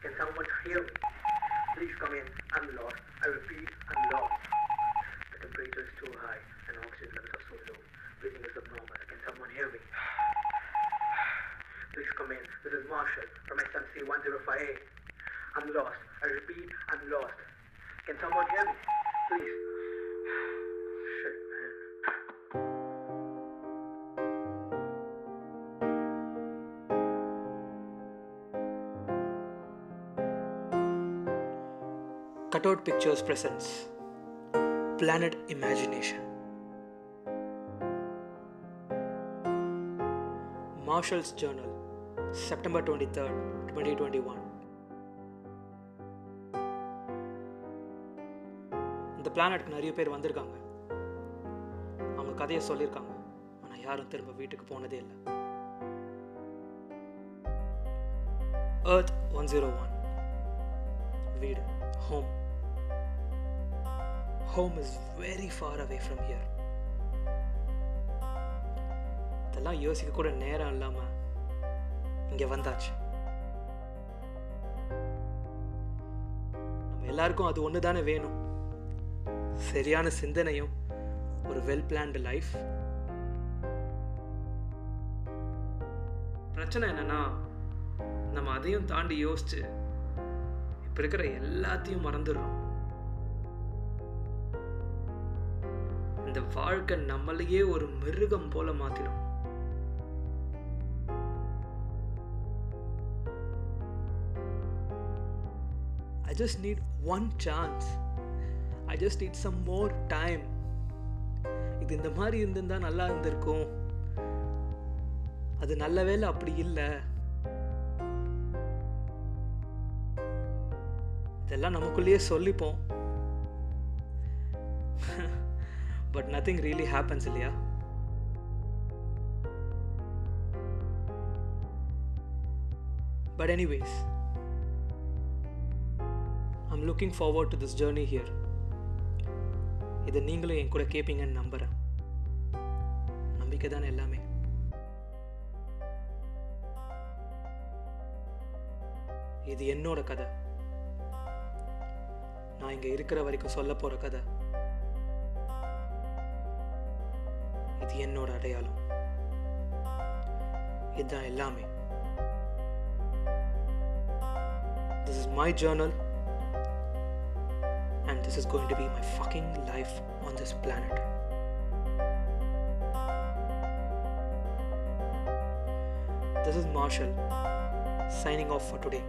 SMC 105A. Can someone hear me? Please come in. I'm lost. I repeat, I'm lost. The temperature is too high and oxygen levels are so low. Breathing is abnormal. Can someone hear me? Please come in. This is Marshall from SMC 105A. I'm lost. I repeat, I'm lost. Can someone hear me? Cutout Pictures presents Planet Imagination. Marshall's Journal, September 23rd, 2021. இந்த பிளானட்க்கு நிறைய பேர் வந்திருக்காங்க. அவங்க கதையை சொல்லியிருக்காங்க. ஆனால் யாரும் திரும்ப வீட்டுக்கு போனதே இல்லை. ஒன் ஜீரோ ஒன் வீடு home home is very far away from here இதெல்லாம் யோசிக்க கூட நேரம் இல்லாமல் இங்கே வந்தாச்சு. நம்ம எல்லாருக்கும் அது ஒன்று தானே வேணும். சரியான சிந்தனையும் ஒரு வெல் பிளான்டு லைஃப் பிரச்சனை என்னன்னா நம்ம அதையும் தாண்டி யோசிச்சு இப்போ இருக்கிற எல்லாத்தையும் மறந்துடுறோம். இந்த வாழ்க்கை நம்மளையே ஒரு மிருகம் போல மாத்திடும் I just need one chance. I just need some more time. இது இந்த மாதிரி இருந்திருந்தா நல்லா இருந்திருக்கும் அது நல்ல வேலை அப்படி இல்லை இதெல்லாம் நமக்குள்ளேயே சொல்லிப்போம் பட் நத்திங் ரியலி ஹேப்பன்ஸ் இல்லையா but anyways I'm looking forward to this journey here இதை நீங்களும் என் கூட கேட்பீங்கன்னு நம்புறேன். நம்பிக்கை தானே எல்லாமே. இது என்னோட கதை. நான் இங்கே இருக்கிற வரைக்கும் சொல்ல போகிற கதை. இது என்னோட அடையாளம் இதுதான் எல்லாமே This is my journal and this is going to be my fucking life on this planet. This is Marshall signing off for today.